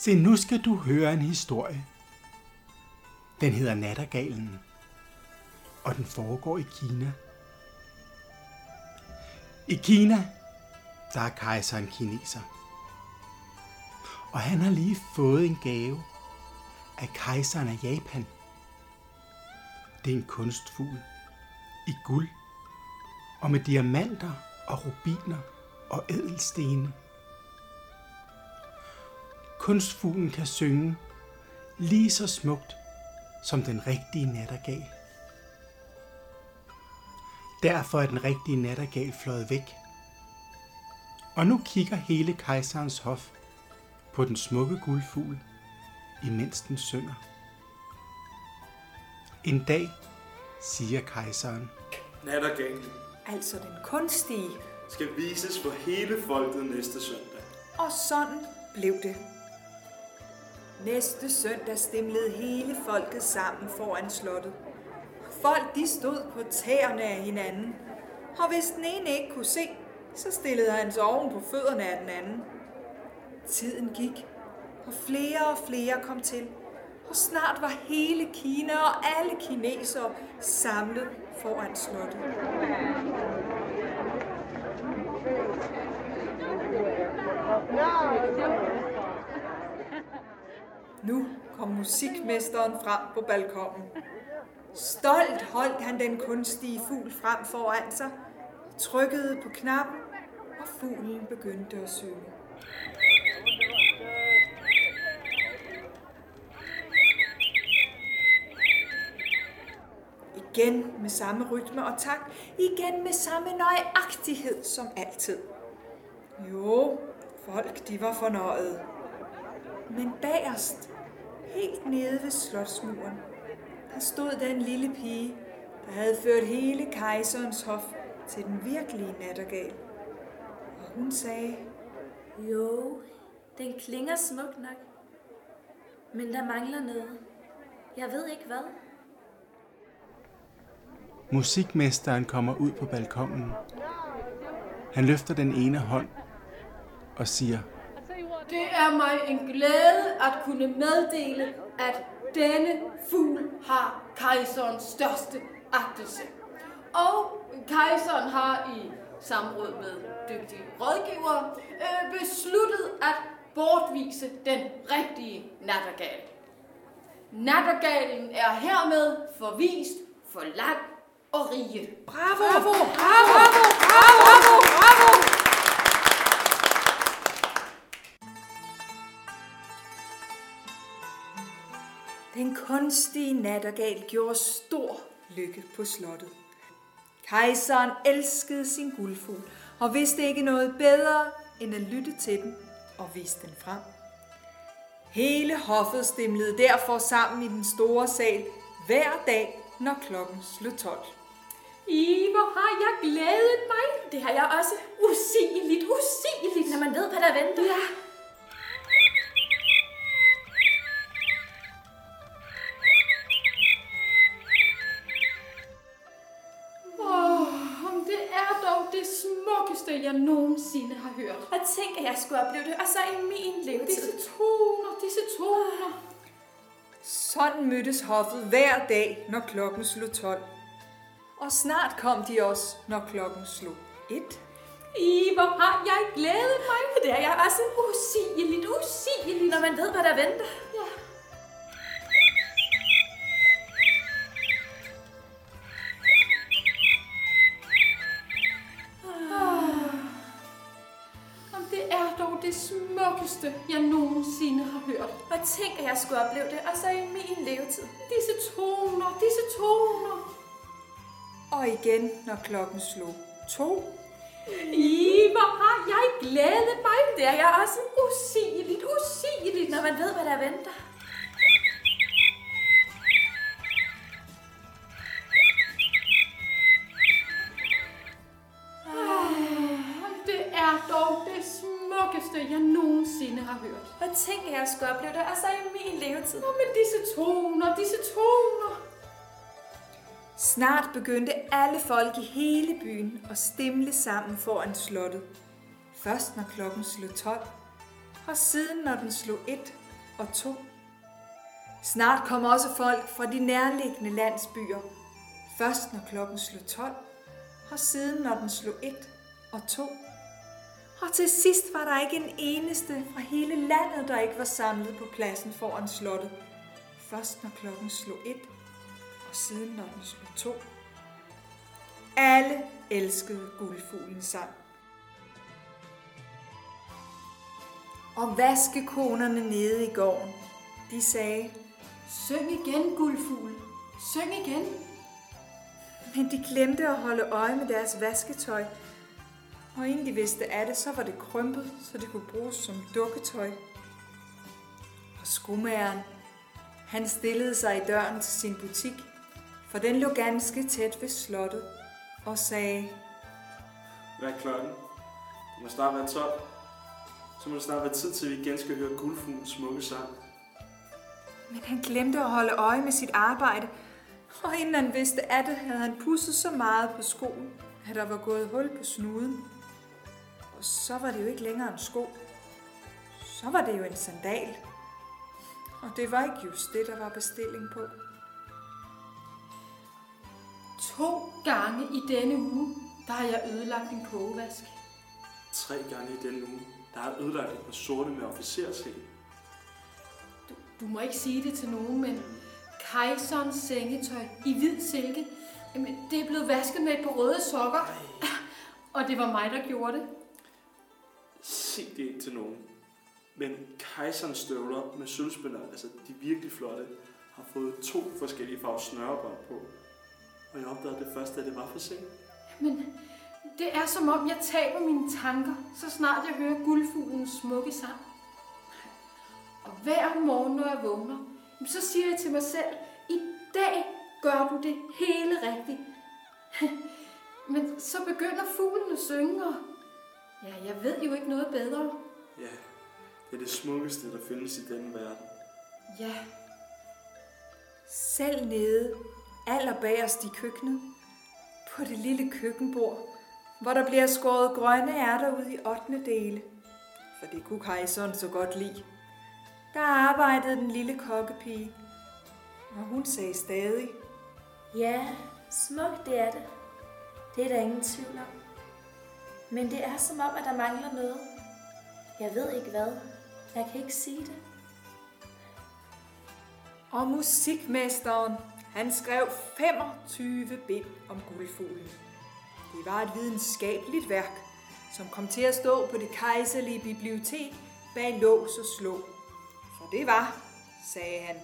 Se, nu skal du høre en historie. Den hedder Nattergalen, og den foregår i Kina. I Kina, der er kejseren kineser. Og han har lige fået en gave af kejseren af Japan. Det er en kunstfugl i guld og med diamanter og rubiner og ædelstene. Kunstfuglen kan synge lige så smukt som den rigtige nattergal. Derfor er den rigtige nattergal fløjet væk. Og nu kigger hele kejserens hof på den smukke guldfugl, imens den synger. En dag siger kejseren, Nattergalen Altså den kunstige. skal vises for hele folket næste søndag. Og sådan blev det. Næste søndag stemlede hele folket sammen foran slottet. Folk de stod på tæerne af hinanden. Og hvis den ene ikke kunne se, så stillede han sig oven på fødderne af den anden. Tiden gik, og flere og flere kom til. Og snart var hele Kina og alle kinesere samlet foran slottet. Nu kom musikmesteren frem på balkongen. Stolt holdt han den kunstige fugl frem foran sig, trykkede på knappen, og fuglen begyndte at synge. Igen med samme rytme og takt, igen med samme nøjagtighed som altid. Jo, folk de var fornøjede. Men bagerst, helt nede ved slotsmuren, der stod der en lille pige, der havde ført hele kejserens hof til den virkelige nattergal. Og hun sagde, Jo, den klinger smukt nok. Men der mangler noget. Jeg ved ikke hvad. Musikmesteren kommer ud på balkongen. Han løfter den ene hånd og siger, Det er mig en glæde at kunne meddele, at denne fugl har kejserens største agtelse. Og kejseren har i samråd med dygtige rådgivere øh, besluttet at bortvise den rigtige nattergal. Nattergalen er hermed forvist for land og rige. bravo, bravo, bravo, bravo, bravo, bravo. Den kunstige nattergal gjorde stor lykke på slottet. Kejseren elskede sin guldfugl og vidste ikke noget bedre end at lytte til den og vise den frem. Hele hoffet stemlede derfor sammen i den store sal hver dag, når klokken slog 12. I, hvor har jeg glædet mig. Det har jeg også. Usigeligt, usigeligt. Når man ved, hvad der venter. Ja. Jeg nogensinde har hørt. Og tænk, at jeg skulle opleve det, og så i min levetid. Disse toner, disse toner. Sådan mødtes hoffet hver dag, når klokken slog 12. Og snart kom de også, når klokken slog 1. I, hvor har jeg glædet mig. Det er jeg også. Usigeligt, usigeligt. Når man ved, hvad der venter. Smukkeste, jeg nogensinde har hørt. Og tænk, at jeg skulle opleve det, og så i min levetid. Disse toner, disse toner. Og igen, når klokken slog 2. I, hvor har jeg glædet mig. Det er jeg også. Usigeligt, usigeligt. Når man ved, hvad der venter. At jeg skulle opleve det, og så i min levetid. Nå, men disse toner, disse toner. Snart begyndte alle folk i hele byen at stemle sammen foran slottet. Først når klokken slog 12, og siden når den slog 1 og to. Snart kom også folk fra de nærliggende landsbyer. Først når klokken slog 12, og siden når den slog 1 og 2. Og til sidst var der ikke en eneste fra hele landet, der ikke var samlet på pladsen foran slottet. Først når klokken slog 1, og siden når den slog 2. Alle elskede guldfuglens sang. Og vaskekonerne nede i gården, de sagde, Syng igen, guldfugl. Syng igen. men de glemte at holde øje med deres vasketøj. Og inden de vidste af det, så var det krympet, så det kunne bruges som dukketøj. Og skomageren, han stillede sig i døren til sin butik, for den lå ganske tæt ved slottet, og sagde, Hvad er klokken? Det må snart være 12. Så må det snart være tid til, at vi igen skal høre guldfuglens smukke sang. Men han glemte at holde øje med sit arbejde, og inden han vidste af det, havde han pusset så meget på skoen, at der var gået hul på snuden. Og så var det jo ikke længere en sko. Så var det jo en sandal. Og det var ikke just det, der var bestilling på. To gange i denne uge, der har jeg ødelagt en kogevask. Tre gange i denne uge, der har ødelagt et par sorte med officershæl. Du, du må ikke sige det til nogen, men kejserens sengetøj i hvid silke, jamen, det er blevet vasket med et par røde sokker. Og det var mig, der gjorde det. Sig det ikke til nogen. Men kejserens støvler med sølvspænder, altså de virkelig flotte, har fået to forskellige farver snørebånd på. Og jeg opdagede det første, at det var for sent. Men det er som om, jeg taber mine tanker, så snart jeg hører guldfuglens smukke sang. Og hver morgen, når jeg vågner, så siger jeg til mig selv, i dag gør du det hele rigtigt. Men så begynder fuglen at synge, og ja, jeg ved jo ikke noget bedre. Ja, det er det smukkeste, der findes i denne verden. Ja, Selv nede, allerbagerst i køkkenet, på det lille køkkenbord, hvor der bliver skåret grønne ærter ud i 8. dele. For det kunne kejseren så godt lide. Der arbejdede den lille kokkepige, og hun sagde stadig, Ja, smukt det er det. Det er der ingen tvivl om. Men det er som om, at der mangler noget. Jeg ved ikke hvad. Jeg kan ikke sige det. Og musikmesteren, han skrev 25 bind om guldfuglen. Det var et videnskabeligt værk, som kom til at stå på det kejserlige bibliotek bag lås og slå. For det var, sagde han,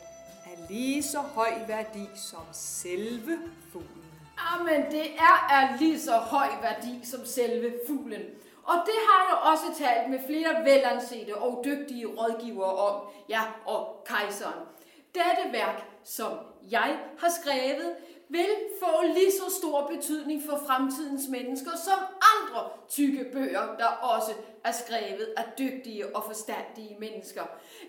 af lige så høj værdi som selve fuglen. Ah, Jamen, det er af lige så høj værdi som selve fuglen. Og det har jeg også talt med flere velansete og dygtige rådgivere om, ja, og kejseren. Dette værk, som jeg har skrevet, vil få lige så stor betydning for fremtidens mennesker som andre tykke bøger, der også er skrevet af dygtige og forstandige mennesker.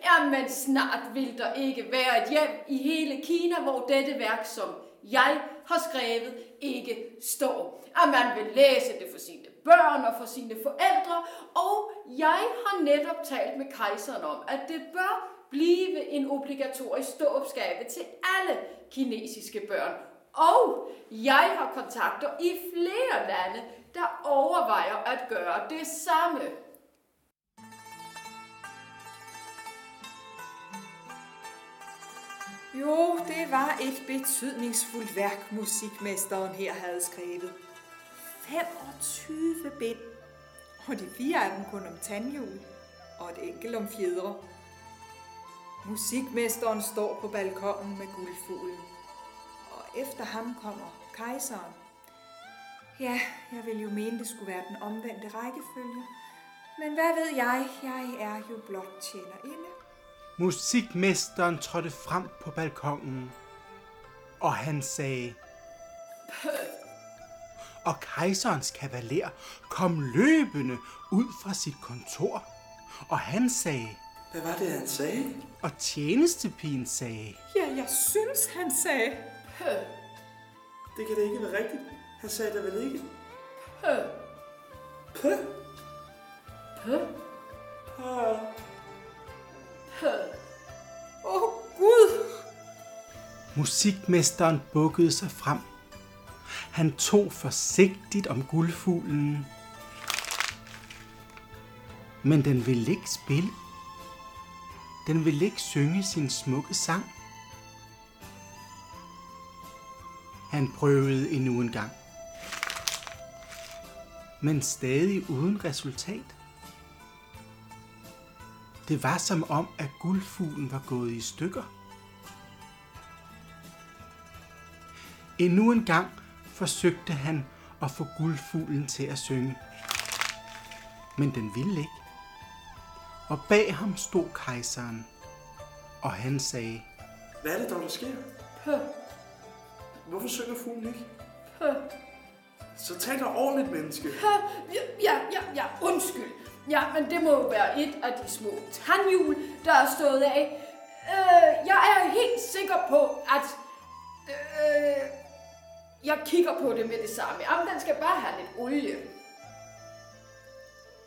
Jamen snart vil der ikke være et hjem i hele Kina, hvor dette værk, som jeg har skrevet, ikke står. At man vil læse det for sine børn og for sine forældre, og jeg har netop talt med kejseren om, at det bør blive en obligatorisk ståopgave til alle kinesiske børn. Og jeg har kontakter i flere lande, der overvejer at gøre det samme. Jo, det var et betydningsfuldt værk, musikmesteren her havde skrevet. 25 bind, og de fire af dem kun om tandhjul, og et enkelt om fjedre. Musikmesteren står på balkongen med guldfuglen, og efter ham kommer kejseren. Ja, jeg vil jo mene, det skulle være den omvendte rækkefølge, men hvad ved jeg, jeg er jo blot tjenerinde. Musikmesteren trådte frem på balkongen, og han sagde... Og kejserens kavaler kom løbende ud fra sit kontor, og han sagde... Hvad var det, han sagde? Og tjenestepigen sagde... Ja, jeg synes, han sagde. Det kan da ikke være rigtigt. Han sagde det vel ikke? Pø, pø, Pøh. pø. Åh, oh, Gud! Musikmesteren bukkede sig frem. Han tog forsigtigt om guldfuglen. Men den ville ikke spille. Den ville ikke synge sin smukke sang. Han prøvede endnu en gang. Men stadig uden resultat. Det var som om, at guldfuglen var gået i stykker. Endnu en gang forsøgte han at få guldfuglen til at synge. Men den ville ikke. Og bag ham stod kejseren, og han sagde, Hvad er det dog, der sker? Pøh, Hvorfor synger fuglen ikke? pøh, Så tal dig ordentligt, menneske. pøh. Ja, ja, ja, ja, undskyld. Ja, men det må jo være et af de små tandhjul, der er stået af. Øh, jeg er helt sikker på, at... Øh, jeg kigger på det med det samme. Jamen, den skal bare have lidt olie.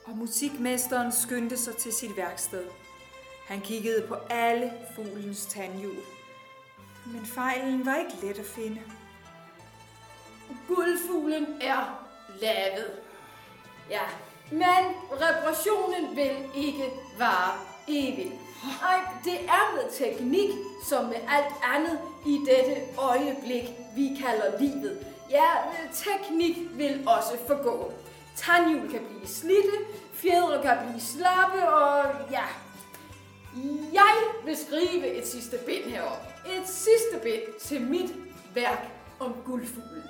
Og musikmesteren skyndte sig til sit værksted. Han kiggede på alle fuglens tandhjul. Men fejlen var ikke let at finde. Guldfuglen er lavet. Ja, men reparationen vil ikke vare evigt. Og det er med teknik, som med alt andet i dette øjeblik, vi kalder livet. Ja, teknik vil også forgå. Tandhjul kan blive slidte, fjedre kan blive slappe, og ja, jeg vil skrive et sidste bind herom. Et sidste bind til mit værk om guldfuglen.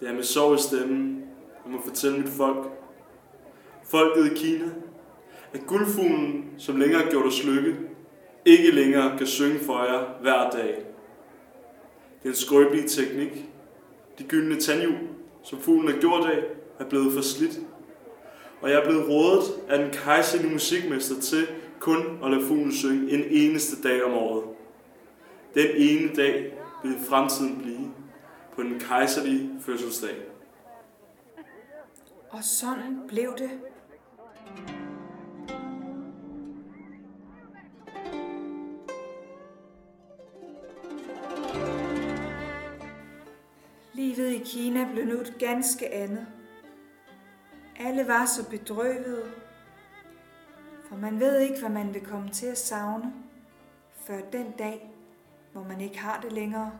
Det er med sorg i stemmen, jeg må fortælle mit folk. Folket i Kina, at guldfuglen, som længere har gjort os lykke, ikke længere kan synge for jer hver dag. Den skrøbelig teknik, de gyldne tandhjul, som fuglen er gjort af, er blevet for slidt. Og jeg er blevet rådet af den kejserlige musikmester til kun at lade fuglen synge en eneste dag om året. Den ene dag vil fremtiden blive på en kejserlig fødselsdag. Og sådan blev det. Livet i Kina blev nu et ganske andet. Alle var så bedrøvede, for man ved ikke, hvad man vil komme til at savne, før den dag, hvor man ikke har det længere.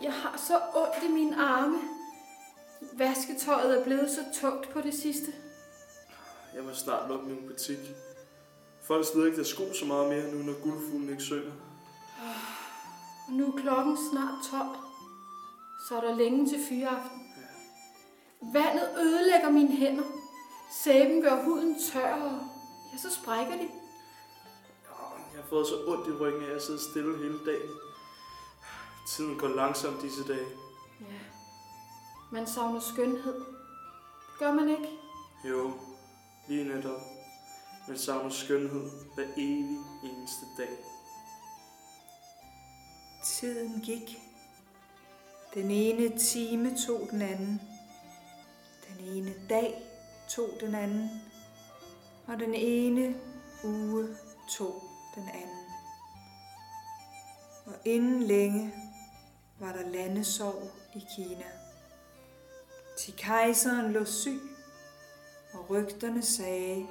Jeg har så ondt i mine arme. Vasketøjet er blevet så tungt på det sidste. Jeg må snart lukke min butik. Folk slet ikke, der sko så meget mere nu, når guldfuglen ikke synger. Og nu er klokken snart 12. Så er der længe til fyreaften. Vandet ødelægger mine hænder. Sæben gør huden tør, og ja, så sprækker de. Jeg har fået så ondt i ryggen af at sidde stille hele dagen. Tiden går langsomt disse dage. Ja, man savner skønhed. Gør man ikke? Jo, lige netop. Man savner skønhed hver evig eneste dag. Tiden gik. Den ene time tog den anden. Den ene dag tog den anden. Og den ene uge tog den anden. Og inden længe var der landesorg i Kina. Til kejseren lå syg, og rygterne sagde,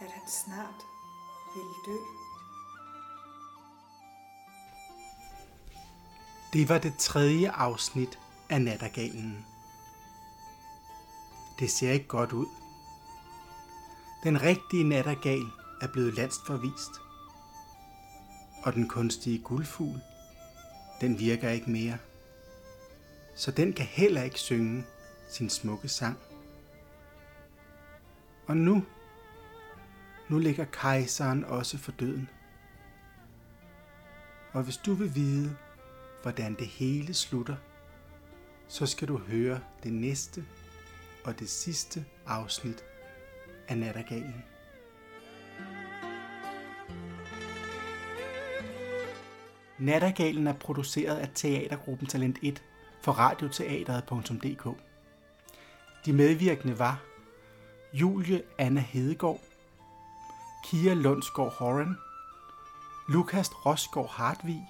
at han snart ville dø. Det var det tredje afsnit af Nattergalen. Det ser ikke godt ud. Den rigtige nattergal er blevet landsforvist. Og den kunstige guldfugl, den virker ikke mere. Så den kan heller ikke synge sin smukke sang. Og nu, nu ligger kejseren også for døden. Og hvis du vil vide, hvordan det hele slutter, så skal du høre det næste og det sidste afsnit af Nattergalen. Nattergalen er produceret af Teatergruppen Talent 1 for radioteateret.dk. De medvirkende var Julie Anna Hedegaard, Kia Lundsgaard Horan, Lukas Rosgaard Hartvig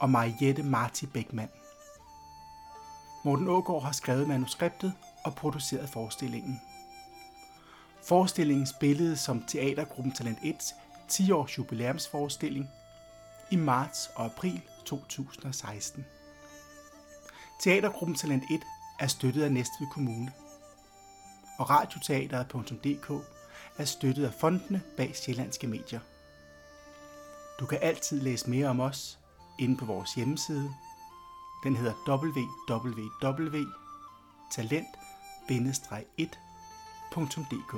og Mariette Marti Beckmann. Morten Ågaard har skrevet manuskriptet og produceret forestillingen. Forestillingen spillede som Teatergruppen Talent 1's 10-års jubilæumsforestilling i marts og april 2016. Teatergruppen Talent 1 er støttet af Næstved Kommune, og radioteateret.dk er støttet af fondene bag Sjællandske Medier. Du kan altid læse mere om os inde på vores hjemmeside. Den hedder www.talent-1.dk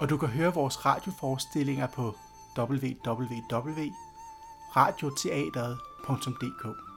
Og du kan høre vores radioforestillinger på www.radioteateret.dk